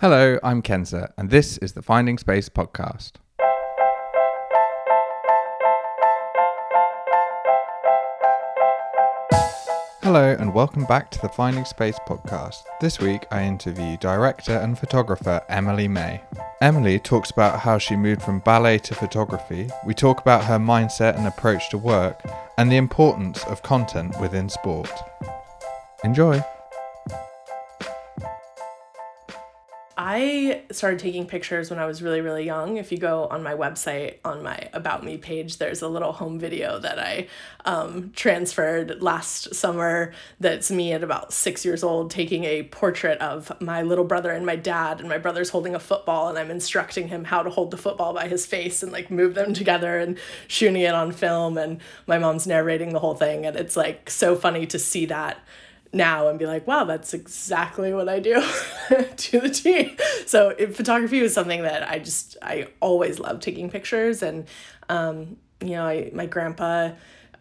Hello, I'm Kenza, and this is the Finding Space podcast. Hello, and welcome back to the Finding Space podcast. This week, I interview director and photographer Emily May. Emily talks about how she moved from ballet to photography. We talk about her mindset and approach to work, and the importance of content within sport. Enjoy! I started taking pictures when I was really, really young. If you go on my website, on my About Me page, there's a little home video that I um, transferred last summer that's me at about six years old taking a portrait of my little brother and my dad. And my brother's holding a football, and I'm instructing him how to hold the football by his face and like move them together and shooting it on film. And my mom's narrating the whole thing. And it's like so funny to see that now and be like, wow, that's exactly what I do to the T. So it, photography was something that I just I always loved taking pictures and um, you know, I my grandpa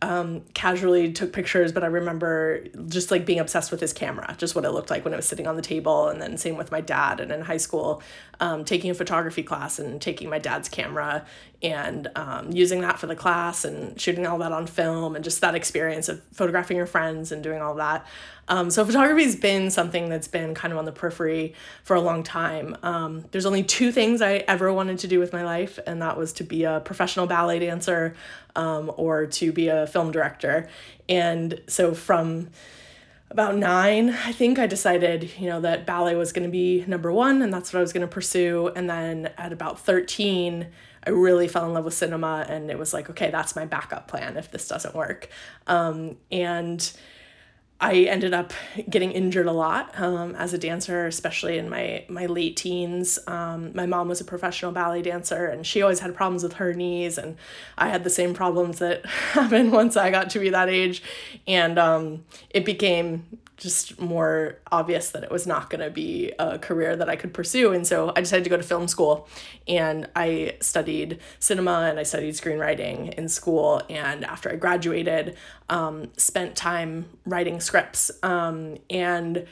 um, casually took pictures, but I remember just like being obsessed with his camera, just what it looked like when it was sitting on the table. And then same with my dad. And in high school, um, taking a photography class and taking my dad's camera and um, using that for the class and shooting all that on film and just that experience of photographing your friends and doing all that. Um, so photography has been something that's been kind of on the periphery for a long time. Um, there's only two things I ever wanted to do with my life, and that was to be a professional ballet dancer um, or to be a film director. And so from about nine, I think I decided, you know, that ballet was going to be number one and that's what I was going to pursue. And then at about 13, I really fell in love with cinema and it was like, okay, that's my backup plan if this doesn't work. Um, and I ended up getting injured a lot um, as a dancer, especially in my my late teens. Um, my mom was a professional ballet dancer, and she always had problems with her knees, and I had the same problems that happened once I got to be that age, and um, it became just more obvious that it was not going to be a career that I could pursue. And so I decided to go to film school and I studied cinema and I studied screenwriting in school. And after I graduated, um, spent time writing scripts. Um, and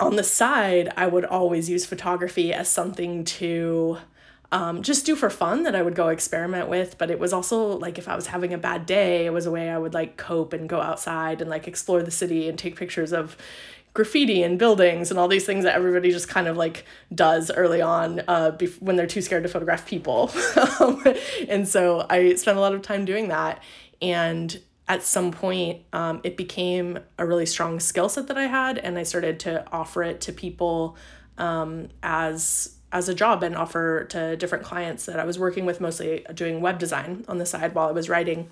on the side, I would always use photography as something to um, just do for fun that I would go experiment with. But it was also like if I was having a bad day, it was a way I would like cope and go outside and like explore the city and take pictures of graffiti and buildings and all these things that everybody just kind of like does early on uh, bef- when they're too scared to photograph people. and so I spent a lot of time doing that. And at some point, um, it became a really strong skill set that I had, and I started to offer it to people um, as as a job and offer to different clients that I was working with, mostly doing web design on the side while I was writing.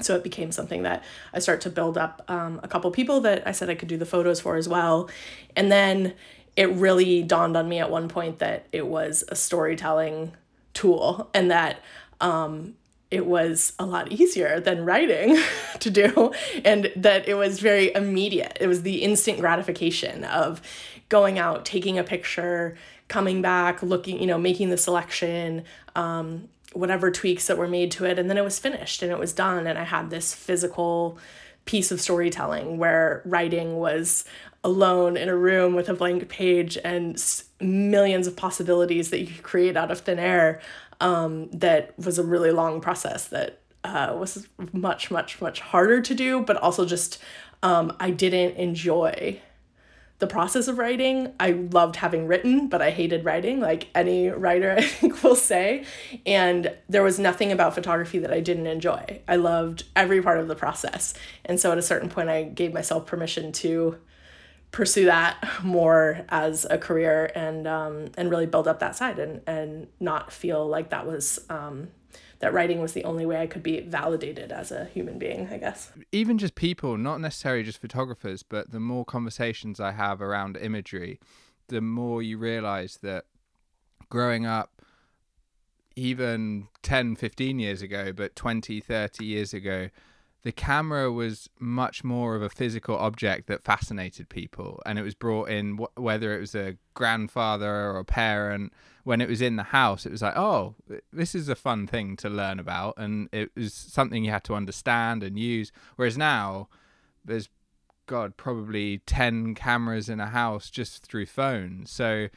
So it became something that I start to build up um, a couple people that I said I could do the photos for as well. And then it really dawned on me at one point that it was a storytelling tool and that um, it was a lot easier than writing to do and that it was very immediate. It was the instant gratification of going out, taking a picture, coming back, looking, you know, making the selection, um, whatever tweaks that were made to it. And then it was finished and it was done. And I had this physical piece of storytelling where writing was alone in a room with a blank page and millions of possibilities that you could create out of thin air. Um, that was a really long process that uh, was much, much, much harder to do, but also just um, I didn't enjoy the process of writing. I loved having written, but I hated writing, like any writer I think will say. And there was nothing about photography that I didn't enjoy. I loved every part of the process. And so at a certain point, I gave myself permission to pursue that more as a career and um, and really build up that side and and not feel like that was um, that writing was the only way I could be validated as a human being, I guess. Even just people, not necessarily just photographers, but the more conversations I have around imagery, the more you realize that growing up, even 10, 15 years ago, but 20, 30 years ago, the camera was much more of a physical object that fascinated people and it was brought in whether it was a grandfather or a parent when it was in the house it was like oh this is a fun thing to learn about and it was something you had to understand and use whereas now there's God, probably 10 cameras in a house just through phones. So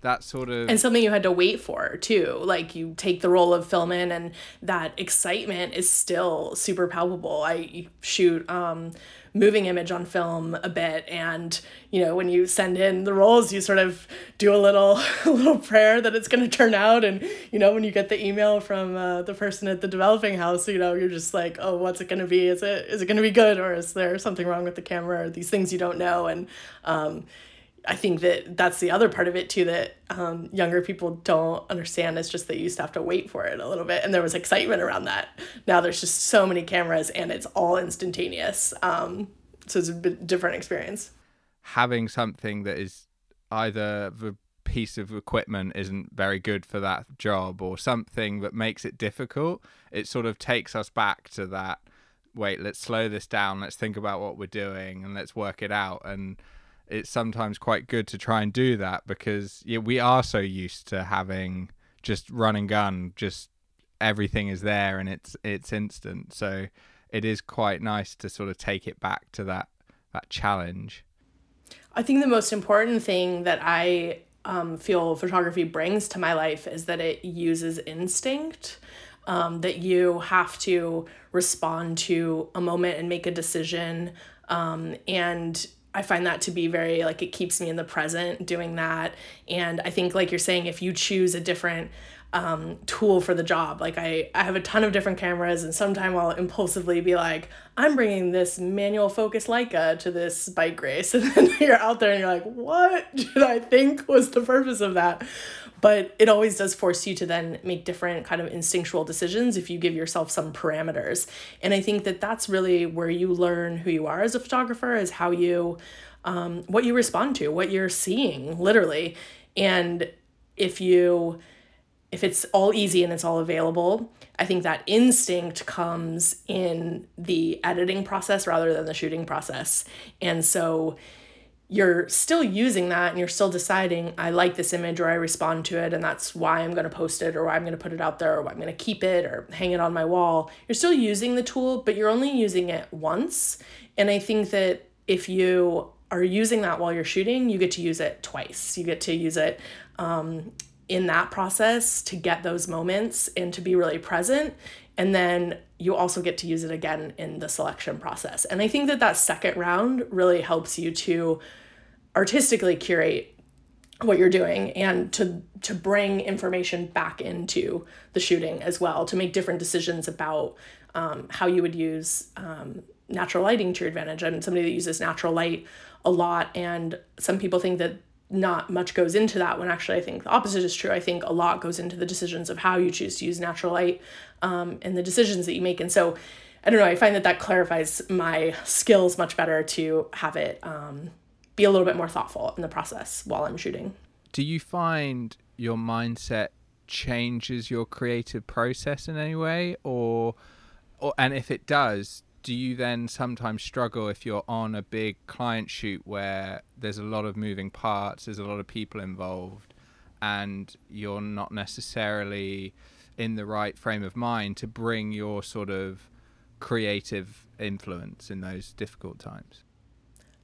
that sort of and something you had to wait for too. Like you take the roll of filming and that excitement is still super palpable. I shoot um moving image on film a bit and you know when you send in the rolls you sort of do a little a little prayer that it's going to turn out. And you know when you get the email from uh, the person at the developing house you know you're just like oh what's it going to be? Is it is it going to be good or is there something wrong with the camera or these things you don't know? And um, I think that that's the other part of it too that um, younger people don't understand. Is just that you used to have to wait for it a little bit, and there was excitement around that. Now there's just so many cameras, and it's all instantaneous. Um, so it's a bit different experience. Having something that is either the piece of equipment isn't very good for that job, or something that makes it difficult, it sort of takes us back to that. Wait, let's slow this down. Let's think about what we're doing, and let's work it out. And it's sometimes quite good to try and do that because yeah, we are so used to having just run and gun, just everything is there and it's it's instant. So it is quite nice to sort of take it back to that that challenge. I think the most important thing that I um, feel photography brings to my life is that it uses instinct. Um, that you have to respond to a moment and make a decision. Um, and I find that to be very like it keeps me in the present doing that. And I think, like you're saying, if you choose a different um, tool for the job, like I, I have a ton of different cameras, and sometimes I'll impulsively be like, I'm bringing this manual focus Leica to this bike race. And then you're out there and you're like, what did I think was the purpose of that? But it always does force you to then make different kind of instinctual decisions if you give yourself some parameters. And i think that that's really where you learn who you are as a photographer is how you um, what you respond to what you're seeing literally. And if you if it's all easy and it's all available i think that instinct comes in the editing process rather than the shooting process. And so you're still using that and you're still deciding I like this image or I respond to it and that's why I'm going to post it or why I'm going to put it out there or why I'm going to keep it or hang it on my wall. You're still using the tool, but you're only using it once. And I think that if you are using that while you're shooting, you get to use it twice. You get to use it um, in that process to get those moments and to be really present. And then you also get to use it again in the selection process. And I think that that second round really helps you to artistically curate what you're doing and to to bring information back into the shooting as well to make different decisions about um, how you would use um, natural lighting to your advantage. I'm somebody that uses natural light a lot, and some people think that not much goes into that when actually I think the opposite is true. I think a lot goes into the decisions of how you choose to use natural light um, and the decisions that you make. And so I don't know, I find that that clarifies my skills much better to have it um, be a little bit more thoughtful in the process while I'm shooting. Do you find your mindset changes your creative process in any way or or and if it does do you then sometimes struggle if you're on a big client shoot where there's a lot of moving parts, there's a lot of people involved, and you're not necessarily in the right frame of mind to bring your sort of creative influence in those difficult times?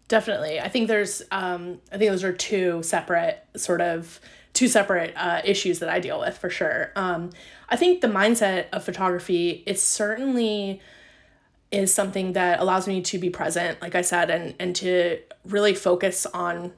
Definitely. I think there's, um, I think those are two separate sort of two separate uh, issues that I deal with for sure. Um, I think the mindset of photography is certainly is something that allows me to be present, like I said, and and to really focus on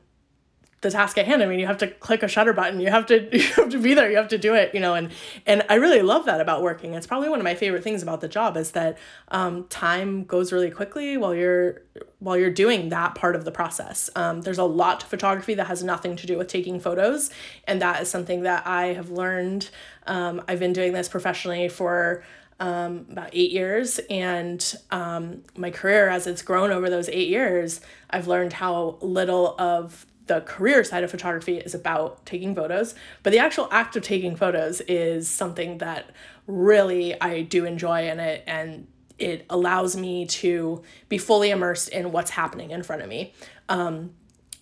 the task at hand. I mean, you have to click a shutter button. You have to you have to be there. You have to do it. You know, and and I really love that about working. It's probably one of my favorite things about the job is that um, time goes really quickly while you're while you're doing that part of the process. Um, there's a lot to photography that has nothing to do with taking photos, and that is something that I have learned. Um, I've been doing this professionally for um, about eight years. And um, my career, as it's grown over those eight years, I've learned how little of the career side of photography is about taking photos, but the actual act of taking photos is something that really I do enjoy in it and it allows me to be fully immersed in what's happening in front of me. Um,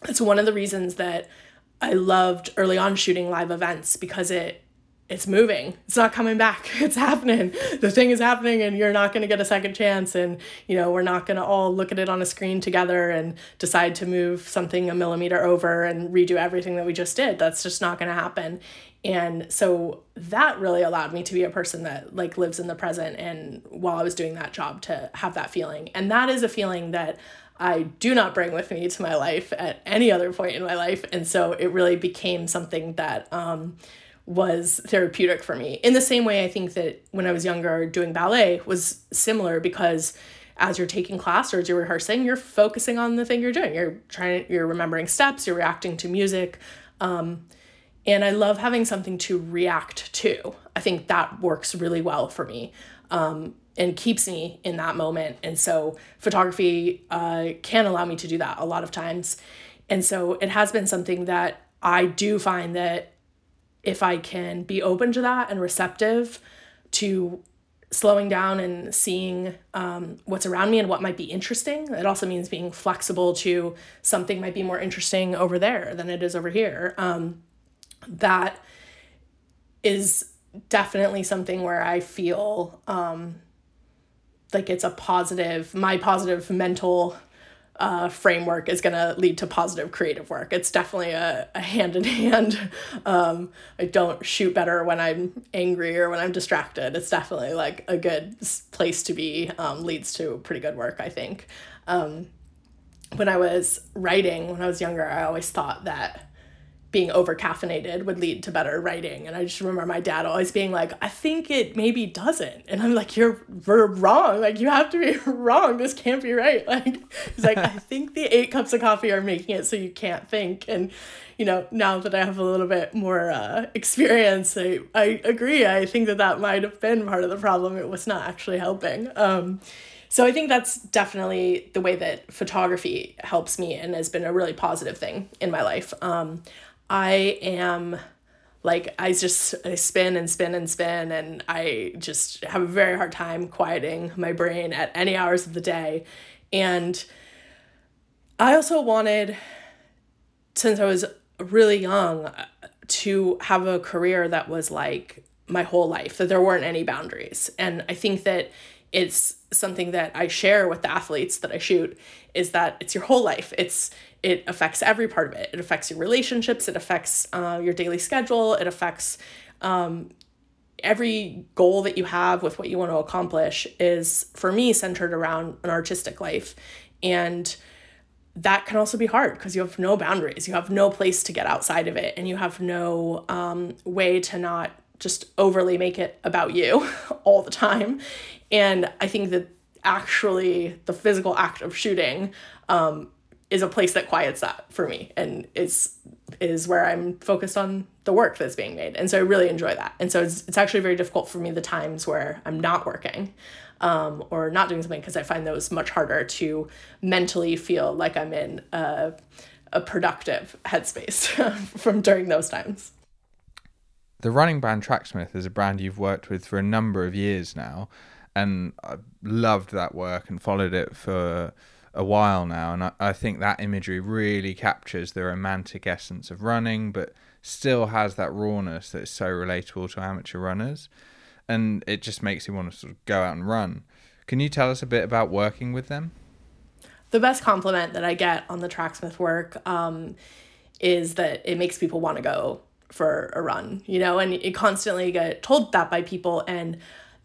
it's one of the reasons that I loved early on shooting live events because it it's moving. It's not coming back. It's happening. The thing is happening and you're not going to get a second chance and you know, we're not going to all look at it on a screen together and decide to move something a millimeter over and redo everything that we just did. That's just not going to happen. And so that really allowed me to be a person that like lives in the present and while I was doing that job to have that feeling. And that is a feeling that I do not bring with me to my life at any other point in my life. And so it really became something that um was therapeutic for me. In the same way, I think that when I was younger, doing ballet was similar because as you're taking class or as you're rehearsing, you're focusing on the thing you're doing. You're trying, you're remembering steps, you're reacting to music. Um, and I love having something to react to. I think that works really well for me um, and keeps me in that moment. And so photography uh, can allow me to do that a lot of times. And so it has been something that I do find that if I can be open to that and receptive to slowing down and seeing um, what's around me and what might be interesting. It also means being flexible to something might be more interesting over there than it is over here. Um, that is definitely something where I feel um, like it's a positive, my positive mental uh, framework is going to lead to positive creative work. It's definitely a, a hand in hand. Um, I don't shoot better when I'm angry or when I'm distracted. It's definitely like a good place to be, um, leads to pretty good work, I think. Um, when I was writing, when I was younger, I always thought that being over caffeinated would lead to better writing. And I just remember my dad always being like, I think it maybe doesn't. And I'm like, you're we're wrong. Like you have to be wrong. This can't be right. Like he's like, I think the eight cups of coffee are making it so you can't think. And you know, now that I have a little bit more uh, experience, I, I agree. I think that that might have been part of the problem. It was not actually helping. Um, so I think that's definitely the way that photography helps me and has been a really positive thing in my life. Um, I am like I just I spin and spin and spin and I just have a very hard time quieting my brain at any hours of the day. And I also wanted since I was really young uh, to have a career that was like my whole life that there weren't any boundaries. And I think that it's something that I share with the athletes that I shoot is that it's your whole life. It's it affects every part of it. It affects your relationships. It affects uh, your daily schedule. It affects um, every goal that you have with what you want to accomplish. Is for me centered around an artistic life, and that can also be hard because you have no boundaries. You have no place to get outside of it, and you have no um, way to not just overly make it about you all the time. And I think that actually the physical act of shooting um, is a place that quiets that for me and is is where I'm focused on the work that's being made. And so I really enjoy that. And so it's, it's actually very difficult for me the times where I'm not working um, or not doing something because I find those much harder to mentally feel like I'm in a, a productive headspace from during those times. The running brand Tracksmith is a brand you've worked with for a number of years now, and I loved that work and followed it for a while now. And I, I think that imagery really captures the romantic essence of running, but still has that rawness that is so relatable to amateur runners. And it just makes you want to sort of go out and run. Can you tell us a bit about working with them? The best compliment that I get on the Tracksmith work um, is that it makes people want to go for a run, you know, and you constantly get told that by people and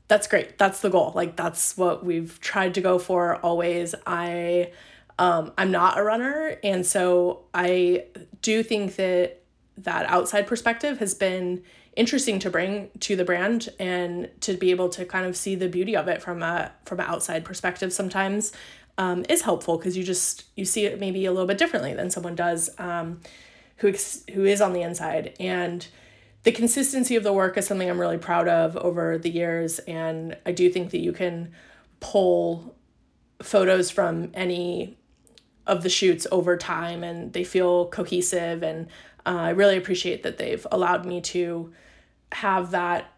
that's great. That's the goal. Like that's what we've tried to go for always. I um I'm not a runner and so I do think that that outside perspective has been interesting to bring to the brand and to be able to kind of see the beauty of it from a from an outside perspective sometimes um, is helpful because you just you see it maybe a little bit differently than someone does um, who ex- who is on the inside and the consistency of the work is something I'm really proud of over the years and I do think that you can pull photos from any of the shoots over time and they feel cohesive and uh, I really appreciate that they've allowed me to have that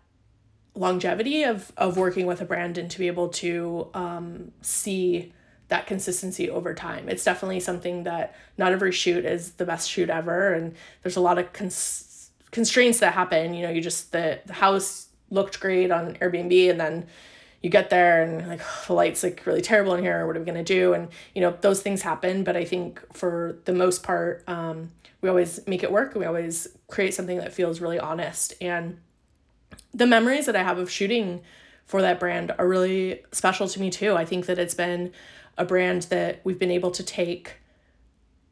longevity of of working with a brand and to be able to um, see that consistency over time. It's definitely something that not every shoot is the best shoot ever, and there's a lot of cons- constraints that happen. You know, you just the the house looked great on Airbnb, and then you get there and like the lights like really terrible in here. What are we gonna do? And you know those things happen. But I think for the most part, um, we always make it work. We always create something that feels really honest. And the memories that I have of shooting for that brand are really special to me too. I think that it's been a brand that we've been able to take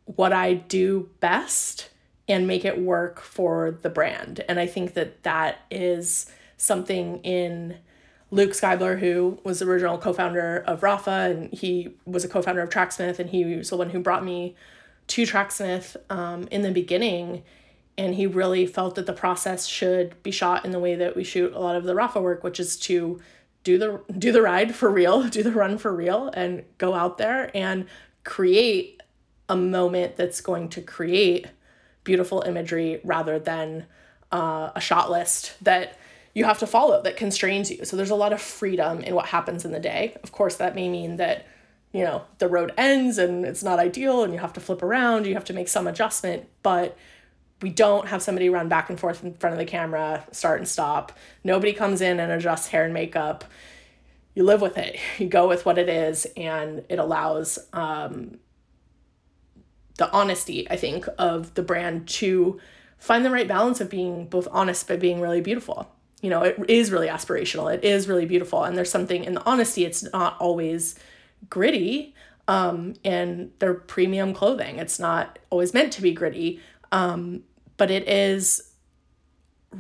what I do best and make it work for the brand. And I think that that is something in Luke Scheybeler, who was the original co-founder of Rapha, and he was a co-founder of Tracksmith, and he was the one who brought me to Tracksmith um, in the beginning. And he really felt that the process should be shot in the way that we shoot a lot of the Rapha work, which is to do the do the ride for real, do the run for real, and go out there and create a moment that's going to create beautiful imagery rather than uh, a shot list that you have to follow that constrains you. So there's a lot of freedom in what happens in the day. Of course, that may mean that, you know, the road ends and it's not ideal and you have to flip around, you have to make some adjustment, but we don't have somebody run back and forth in front of the camera, start and stop. Nobody comes in and adjusts hair and makeup. You live with it. You go with what it is, and it allows um, the honesty, I think, of the brand to find the right balance of being both honest but being really beautiful you know, it is really aspirational. It is really beautiful. And there's something in the honesty, it's not always gritty. Um, and they're premium clothing. It's not always meant to be gritty, um, but it is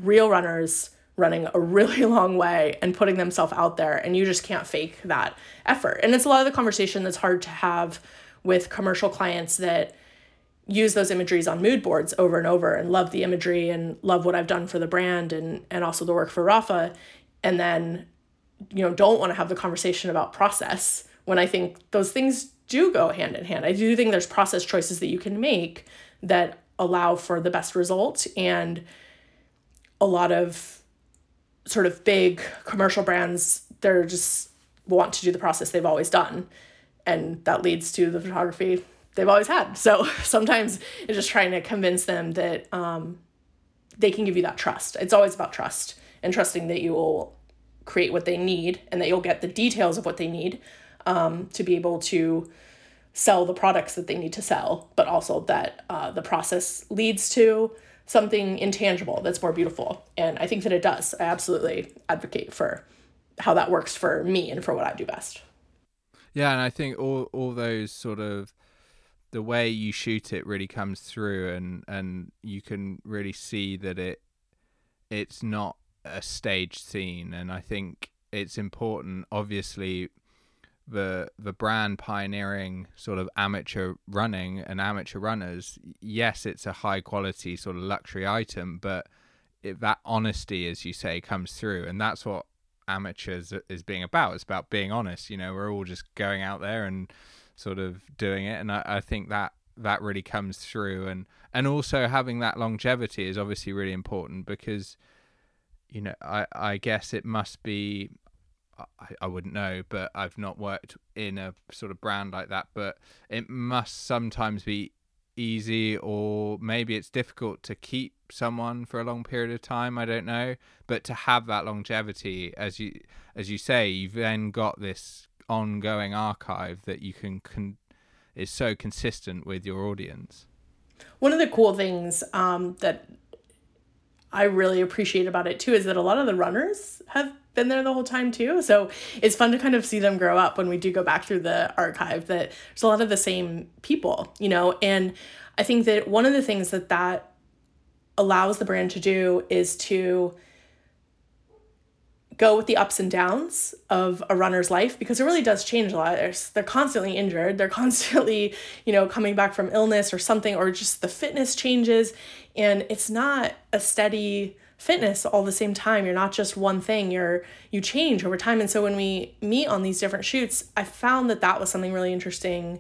real runners running a really long way and putting themselves out there, and you just can't fake that effort. And it's a lot of the conversation that's hard to have with commercial clients that use those imageries on mood boards over and over and love the imagery and love what I've done for the brand and and also the work for Rapha and then you know don't want to have the conversation about process when I think those things do go hand in hand. I do think there's process choices that you can make that allow for the best result and a lot of sort of big commercial brands they're just want to do the process they've always done and that leads to the photography they've always had. So sometimes it's just trying to convince them that um, they can give you that trust. It's always about trust and trusting that you will create what they need and that you'll get the details of what they need um, to be able to sell the products that they need to sell, but also that uh, the process leads to something intangible that's more beautiful. And I think that it does. I absolutely advocate for how that works for me and for what I do best. Yeah, and I think all all those sort of the way you shoot it really comes through and and you can really see that it it's not a staged scene. And I think it's important obviously the the brand pioneering sort of amateur running and amateur runners yes it's a high quality sort of luxury item but it, that honesty as you say comes through. And that's what amateurs is being about. It's about being honest. You know we're all just going out there and sort of doing it, and I, I think that that really comes through, and and also having that longevity is obviously really important because you know I I guess it must be I, I wouldn't know, but I've not worked in a sort of brand like that. But it must sometimes be easy, or maybe it's difficult to keep someone for a long period of time. I don't know, but to have that longevity, as you as you say, you've then got this ongoing archive that you can con- is so consistent with your audience. One of the cool things um, that I really appreciate about it too is that a lot of the runners have been there the whole time too. So it's fun to kind of see them grow up when we do go back through the archive that there's a lot of the same people, you know, and I think that one of the things that that allows the brand to do is to go with the ups and downs of a runner's life because it really does change a lot. They're, they're constantly injured. They're constantly, you know, coming back from illness or something, or just the fitness changes. And it's not a steady fitness all the same time. You're not just one thing. You're you change over time. And so when we meet on these different shoots, I found that that was something really interesting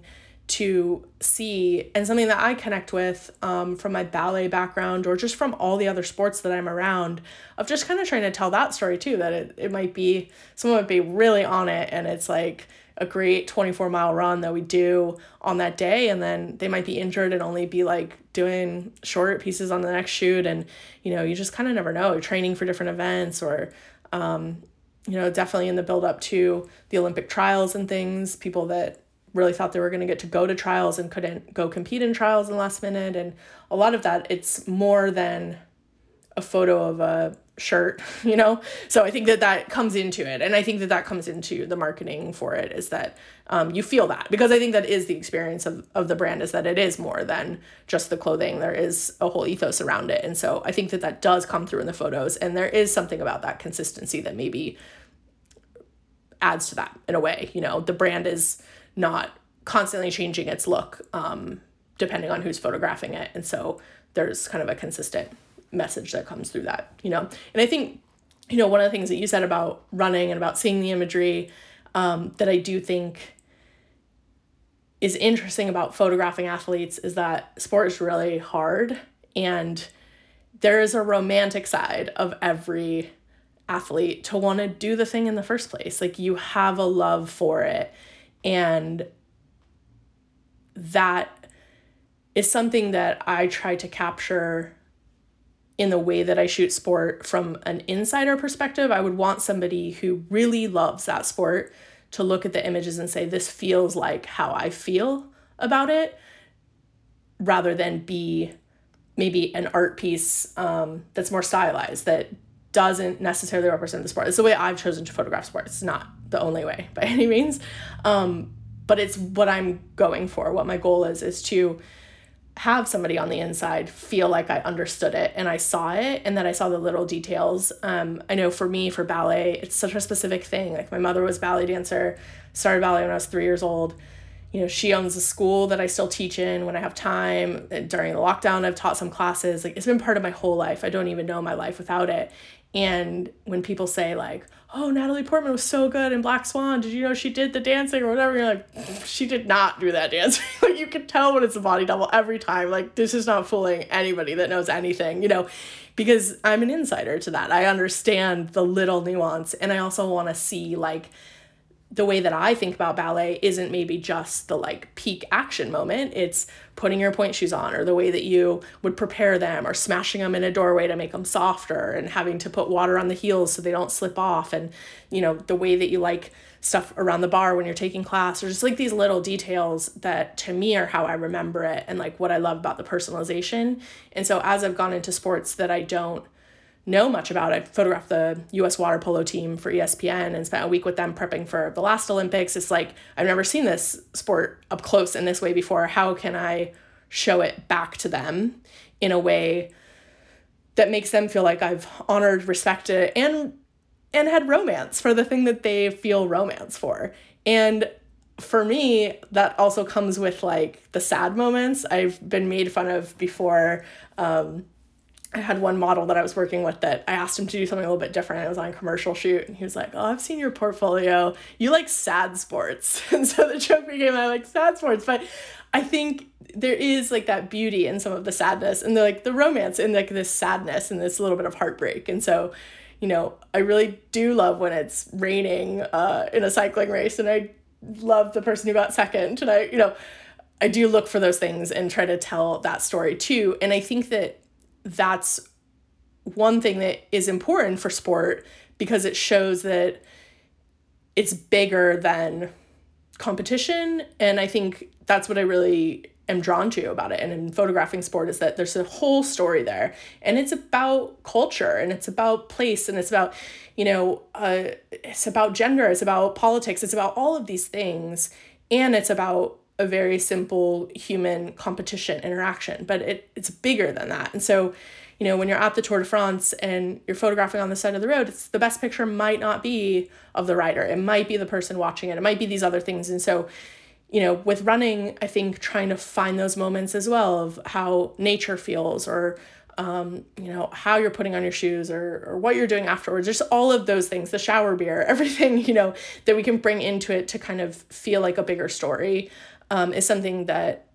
to see and something that I connect with um, from my ballet background or just from all the other sports that I'm around of just kind of trying to tell that story too that it, it might be someone would be really on it and it's like a great 24 mile run that we do on that day and then they might be injured and only be like doing short pieces on the next shoot and you know you just kind of never know you're training for different events or um, you know definitely in the build up to the olympic trials and things people that really thought they were going to get to go to trials and couldn't go compete in trials in the last minute and a lot of that it's more than a photo of a shirt you know? So i think that that comes into it and i think that that comes into the marketing for it is that um, you feel that because i think that is the experience of, of the brand is that it is more than just the clothing there is a whole ethos around it and so i think that that does come through in the photos and there is something about that consistency that maybe adds to that in a way you know? The brand is not constantly changing its look um, depending on who's photographing it and so there's kind of a consistent message that comes through that, you know? And I think, you know, one of the things that you said about running and about seeing the imagery um, that I do think is interesting about photographing athletes is that sport is really hard and there is a romantic side of every athlete to want to do the thing in the first place. Like you have a love for it and that is something that I try to capture in the way that I shoot sport from an insider perspective. I would want somebody who really loves that sport to look at the images and say, this feels like how I feel about it, rather than be maybe an art piece um, that's more stylized, that doesn't necessarily represent the sport. It's the way I've chosen to photograph sport. It's not the only way by any means. Um, but it's what I'm going for. What my goal is, is to have somebody on the inside feel like I understood it and I saw it and that I saw the little details. Um, I know for me, for ballet, it's such a specific thing. Like my mother was ballet dancer, started ballet when I was three years old. You know, she owns a school that I still teach in when I have time. During the lockdown, I've taught some classes. Like it's been part of my whole life. I don't even know my life without it. And when people say like, "Oh, Natalie Portman was so good in Black Swan. Did you know she did the dancing or whatever?" You're like, "She did not do that dancing." like you can tell when it's a body double every time. Like this is not fooling anybody that knows anything, you know, because I'm an insider to that. I understand the little nuance and I also want to see like the way that I think about ballet isn't maybe just the like peak action moment. It's putting your pointe shoes on or the way that you would prepare them or smashing them in a doorway to make them softer and having to put water on the heels so they don't slip off and you know the way that you like stuff around the barre when you're taking class or just like these little details that to me are how I remember it and like what I love about the personalization. And so as I've gone into sports that I don't know much about. I photographed the US water polo team for ESPN and spent a week with them prepping for the last Olympics. It's like, I've never seen this sport up close in this way before. How can I show it back to them in a way that makes them feel like I've honored, respected, and and had romance for the thing that they feel romance for. And for me, that also comes with like the sad moments. I've been made fun of before. Um, I had one model that I was working with that I asked him to do something a little bit different. I was on a commercial shoot and he was like, Oh, I've seen your portfolio. You like sad sports. And so the joke became, I like sad sports. But I think there is like that beauty in some of the sadness and the like the romance and like this sadness and this little bit of heartbreak. And so, you know, I really do love when it's raining uh, in a cycling race and I love the person who got second. And I, you know, I do look for those things and try to tell that story too. And I think that that's one thing that is important for sport because it shows that it's bigger than competition. And i think that's what i really am drawn to about it and in photographing sport is that there's a whole story there. And it's about culture and it's about place and it's about you know uh, it's about gender it's about politics it's about all of these things. And it's about a very simple human competition interaction, but it, it's bigger than that. And so, you know, when you're at the Tour de France and you're photographing on the side of the road, it's the best picture might not be of the rider. It might be the person watching it. It might be these other things. And so, you know, with running, I think trying to find those moments as well of how nature feels or um, you know, how you're putting on your shoes or, or what you're doing afterwards, just all of those things, the shower beer, everything, you know, that we can bring into it to kind of feel like a bigger story um, is something that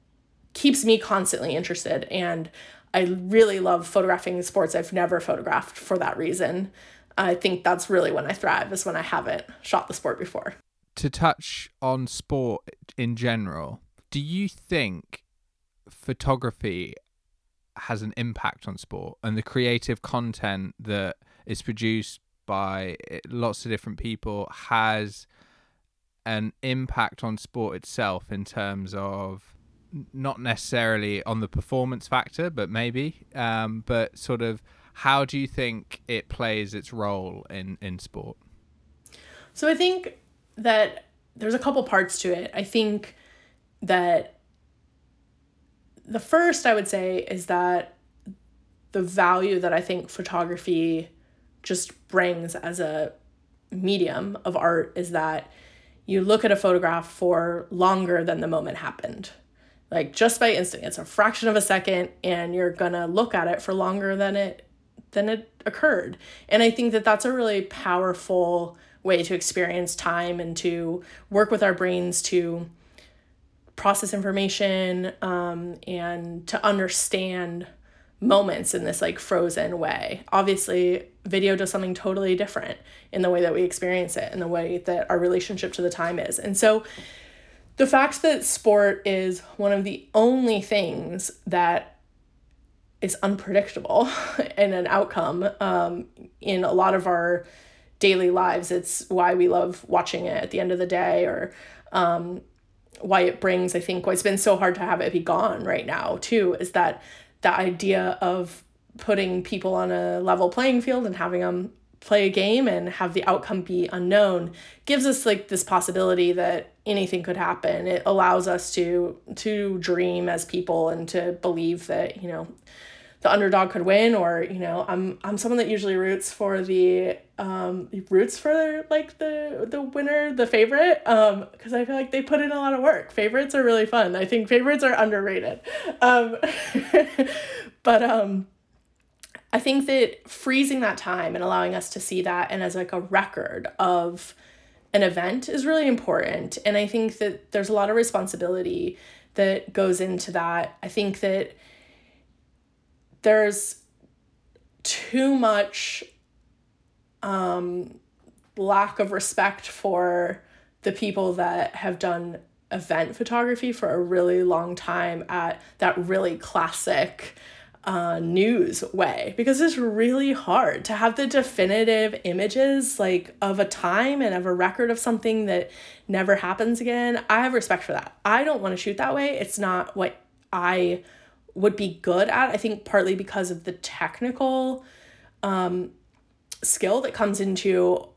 keeps me constantly interested. And I really love photographing sports I've never photographed for that reason. I think that's really when I thrive, is when I haven't shot the sport before. to touch on sport in general, do you think photography has an impact on sport and the creative content that is produced by eh, lots of different people has an impact on sport itself in terms of not necessarily on the performance factor, but maybe, um, but sort of how do you think it plays its role in, in sport? So I think that there's a couple parts to it. I think that the first I would say is that the value that I think photography just brings as a medium of art is that you look at a photograph for longer than the moment happened. Like just by instant, it's a fraction of a second and you're to look at it for longer than it than it occurred. And I think that that's a really powerful way to experience time and to work with our brains to process information um, and to understand moments in this like frozen way. Obviously, video does something totally different in the way that we experience it and the way that our relationship to the time is. And so the fact that sport is one of the only things that is unpredictable in an outcome um, in a lot of our daily lives. It's why we love watching it at the end of the day or um, why it brings, I think, why it's been so hard to have it be gone right now, too, is that the idea of putting people on a level playing field and having them play a game and have the outcome be unknown gives us like this possibility that anything could happen. It allows us to to dream as people and to believe that you know the underdog could win or you know i'm i'm someone that usually roots for the um roots for like the the winner the favorite um because i feel like they put in a lot of work. Favorites are really fun. I think favorites are underrated. Um but um i think that freezing that time and allowing us to see that and as like a record of an event is really important. And i think that there's a lot of responsibility that goes into that. I think that there's too much um, lack of respect for the people that have done event photography for a really long time at that really classic uh, news way because it's really hard to have the definitive images like of a time and of a record of something that never happens again. I have respect for that. I don't want to shoot that way. It's not what I would be good at. I think partly because of the technical um, skill that comes into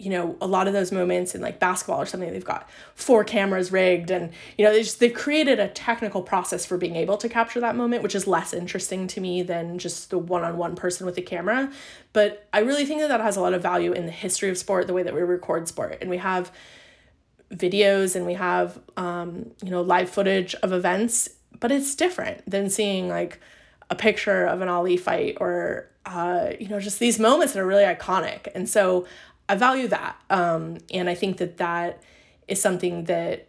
you know a lot of those moments in like basketball or something they've got four cameras rigged and you know they just they've created a technical process for being able to capture that moment which is less interesting to me than just the one-on-one person with a camera but i really think that that has a lot of value in the history of sport the way that we record sport and we have videos and we have um, you know live footage of events but it's different than seeing like a picture of an Ali fight or uh, you know just these moments that are really iconic. And so I value that, um, and I think that that is something that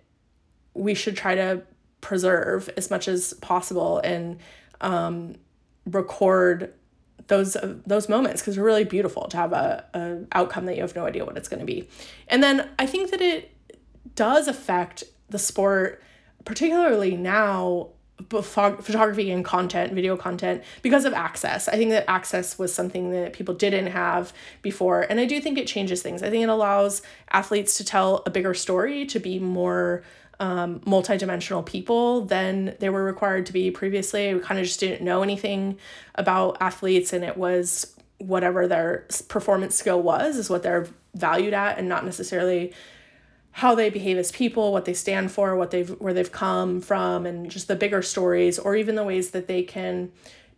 we should try to preserve as much as possible and um, record those uh, those moments because they're really beautiful to have a, a outcome that you have no idea what it's going to be and then i think that it does affect the sport particularly now photography and content, video content, because of access. I think that access was something that people didn't have before. And I do think it changes things. I think it allows athletes to tell a bigger story, to be more um, multidimensional people than they were required to be previously. We kind of just didn't know anything about athletes, and it was whatever their performance skill was, is what they're valued at, and not necessarily how they behave as people, what they stand for, what they've where they've come from, and just the bigger stories, or even the ways that they can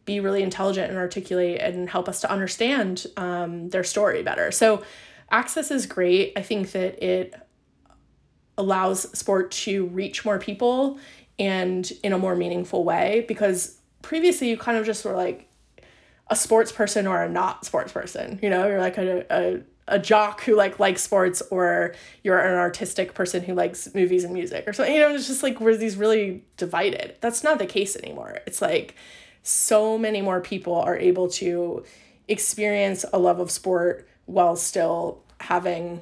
be really intelligent and articulate and help us to understand um, their story better. So, access is great. I think that it allows sport to reach more people and in a more meaningful way because previously you kind of just were like a sports person or a not sports person. You know, you're like a, a a jock who like likes sports or you're an artistic person who likes movies and music or something you know it's just like we're these really divided that's not the case anymore it's like so many more people are able to experience a love of sport while still having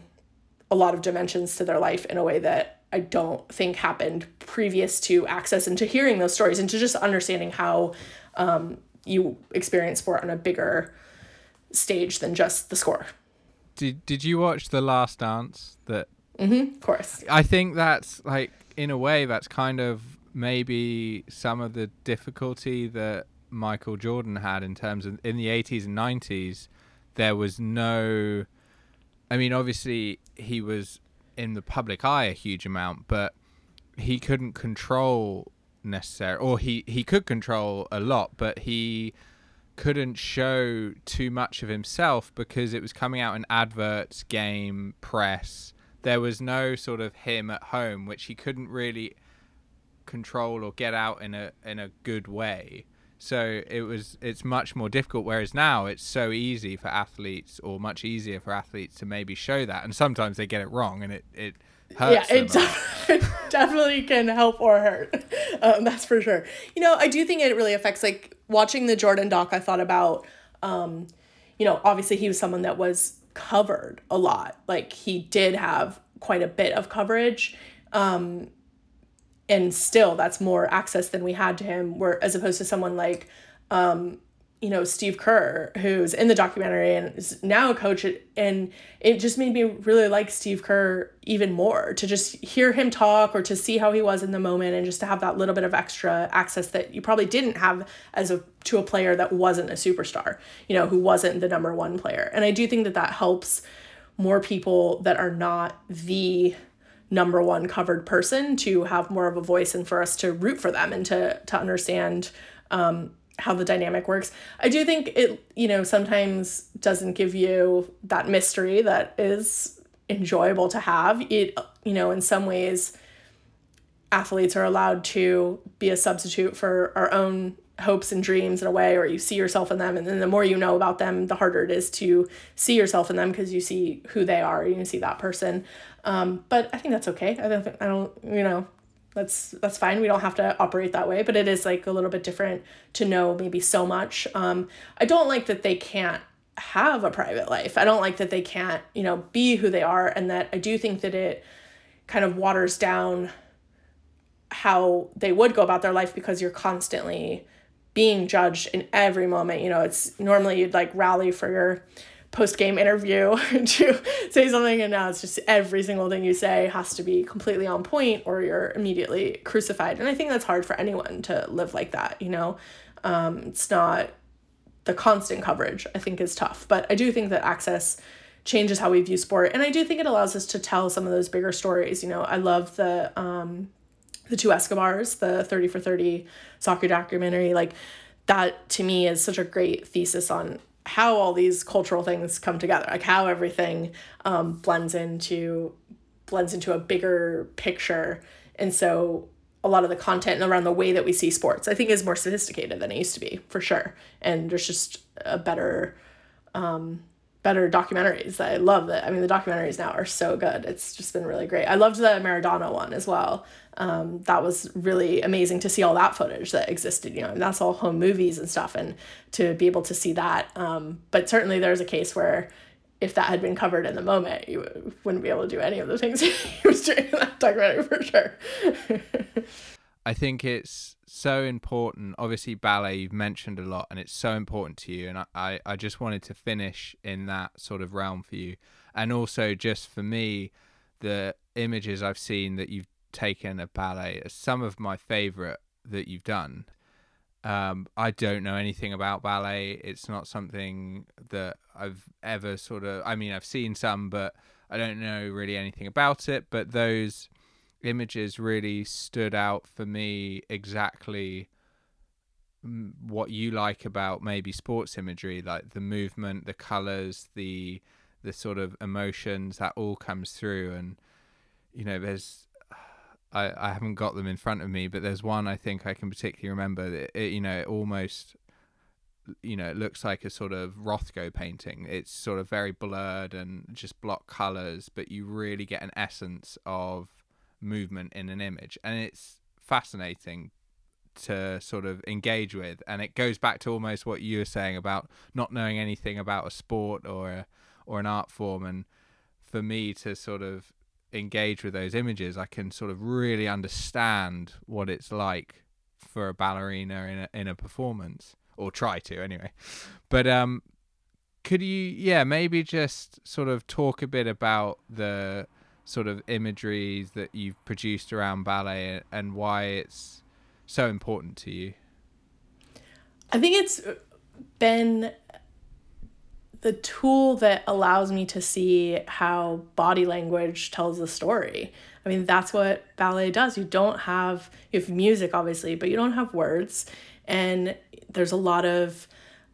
a lot of dimensions to their life in a way that I don't think happened previous to access and to hearing those stories and to just understanding how um, you experience sport on a bigger stage than just the score. Did Did you watch the Last Dance? That mm-hmm, of course. I think that's like in a way that's kind of maybe some of the difficulty that Michael Jordan had in terms of in the 80s and 90s. There was no. I mean, obviously he was in the public eye a huge amount, but he couldn't control necessarily, or he he could control a lot, but he couldn't show too much of himself because it was coming out in adverts, game, press. There was no sort of him at home, which he couldn't really control or get out in a in a good way. So it was it's much more difficult. Whereas now it's so easy for athletes, or much easier for athletes to maybe show that. And sometimes they get it wrong, and it it hurts. Yeah, it, it definitely can help or hurt. Um, that's for sure. You know, I do think it really affects like watching the Jordan doc, I thought about, um, you know, obviously he was someone that was covered a lot. Like he did have quite a bit of coverage. Um, and still that's more access than we had to him where as opposed to someone like um, you know Steve Kerr who's in the documentary and is now a coach and it just made me really like Steve Kerr even more to just hear him talk or to see how he was in the moment and just to have that little bit of extra access that you probably didn't have as a to a player that wasn't a superstar you know who wasn't the number one player. And I do think that that helps more people that are not the number one covered person to have more of a voice and for us to root for them and to to understand um, how the dynamic works. I do think it, you know, sometimes doesn't give you that mystery that is enjoyable to have. It, you know, in some ways, athletes are allowed to be a substitute for our own hopes and dreams in a way, or you see yourself in them. And then the more you know about them, the harder it is to see yourself in them because you see who they are, you see that person. Um, but I think that's okay. I don't, I don't, you know, that's that's fine. We don't have to operate that way but it is like a little bit different to know maybe so much. Um i don't like that they can't have a private life. I don't like that they can't you know be who they are and that i do think that it kind of waters down how they would go about their life because you're constantly being judged in every moment. You know it's normally you'd like rally for your post game interview to say something, and now it's just every single thing you say has to be completely on point, or you're immediately crucified. And I think that's hard for anyone to live like that. You know, um, it's not the constant coverage. I think is tough, but I do think that access changes how we view sport, and I do think it allows us to tell some of those bigger stories. You know, I love the um, the two Escobars, the thirty for thirty soccer documentary, like that to me is such a great thesis on how all these cultural things come together, like how everything um, blends into blends into a bigger picture. And so a lot of the content around the way that we see sports, I think, is more sophisticated than it used to be, for sure. And there's just a better um, better documentaries. I love that. I mean, the documentaries now are so good. It's just been really great. I loved the Maradona one as well. Um, that was really amazing to see all that footage that existed. You know, and that's all home movies and stuff, and to be able to see that. Um, but certainly, there's a case where if that had been covered in the moment, you wouldn't be able to do any of the things he was doing in that documentary for sure. I think it's so important. Obviously, ballet you've mentioned a lot, and it's so important to you. And I, I, I just wanted to finish in that sort of realm for you, and also just for me, the images I've seen that you've taken of ballet are some of my favorite that you've done. Um, I don't know anything about ballet. It's not something that I've ever sort of. I mean, I've seen some, but I don't know really anything about it. But those images really stood out for me exactly mm, what you like about maybe sports imagery like the movement the colors the the sort of emotions that all comes through. And you know there's I, I haven't got them in front of me but there's one I think I can particularly remember that it, you know it almost you know it looks like a sort of Rothko painting. It's sort of very blurred and just block colors but you really get an essence of movement in an image. And it's fascinating to sort of engage with. And it goes back to almost what you were saying about not knowing anything about a sport or a, or an art form. And for me to sort of engage with those images, I can sort of really understand what it's like for a ballerina in a, in a performance, or try to anyway. But um, could you, yeah, maybe just sort of talk a bit about the sort of imagery that you've produced around ballet and why it's so important to you? I think it's been the tool that allows me to see how body language tells a story. I mean, that's what ballet does. You don't have, you have music, obviously, but you don't have words. And there's a lot of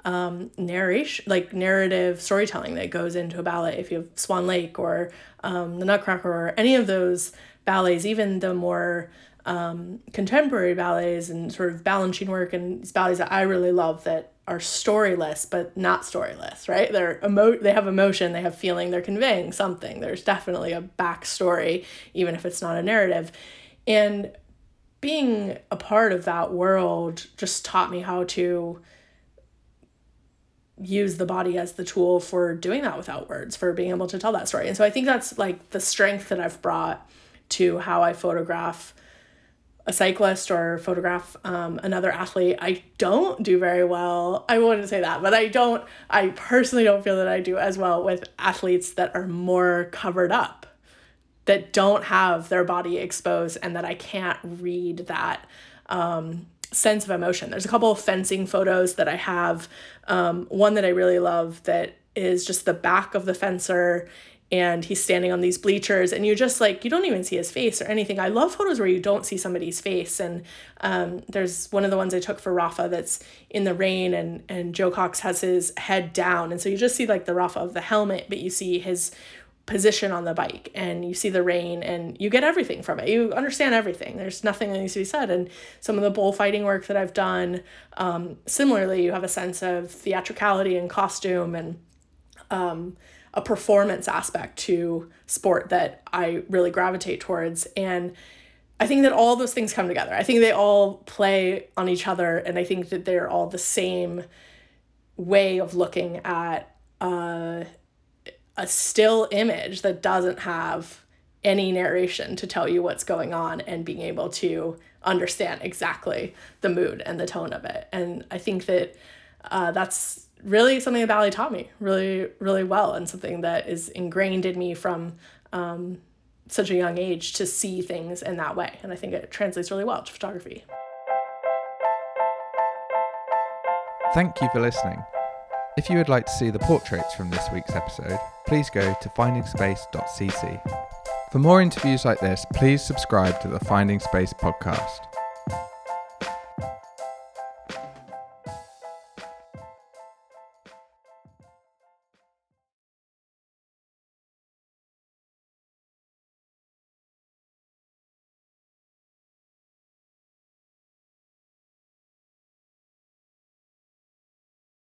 um, narration, like narrative storytelling that goes into a ballet. If you have Swan Lake or um, The Nutcracker or any of those ballets, even the more um, contemporary ballets and sort of Balanchine work and these ballets that I really love that are storyless but not storyless, right? They're emo- they have emotion, they have feeling, they're conveying something. There's definitely a backstory, even if it's not a narrative. And being a part of that world just taught me how to use the body as the tool for doing that without words, for being able to tell that story. And so I think that's like the strength that I've brought to how I photograph a cyclist or photograph um, another athlete. I don't do very well. I wouldn't say that, but I don't, I personally don't feel that I do as well with athletes that are more covered up, that don't have their body exposed, and that I can't read that. Um, sense of emotion. There's a couple of fencing photos that I have. Um, one that I really love that is just the back of the fencer and he's standing on these bleachers and you just like you don't even see his face or anything i love photos where you don't see somebody's face and um, there's one of the ones i took for Rapha that's in the rain and and joe cox has his head down and so you just see like the Rapha of the helmet but you see his position on the bike and you see the rain and you get everything from it. You understand everything. There's nothing that needs to be said. And some of the bullfighting work that I've done, um, similarly, you have a sense of theatricality and costume and um, a performance aspect to sport that I really gravitate towards. And I think that all those things come together. I think they all play on each other. And I think that they're all the same way of looking at uh, a still image that doesn't have any narration to tell you what's going on and being able to understand exactly the mood and the tone of it. And I think that uh, that's really something that ballet taught me really, really well and something that is ingrained in me from um, such a young age to see things in that way. And I think it translates really well to photography. Thank you for listening. If you would like to see the portraits from this week's episode, please go to findingspace.cc. For more interviews like this, please subscribe to the Finding Space podcast.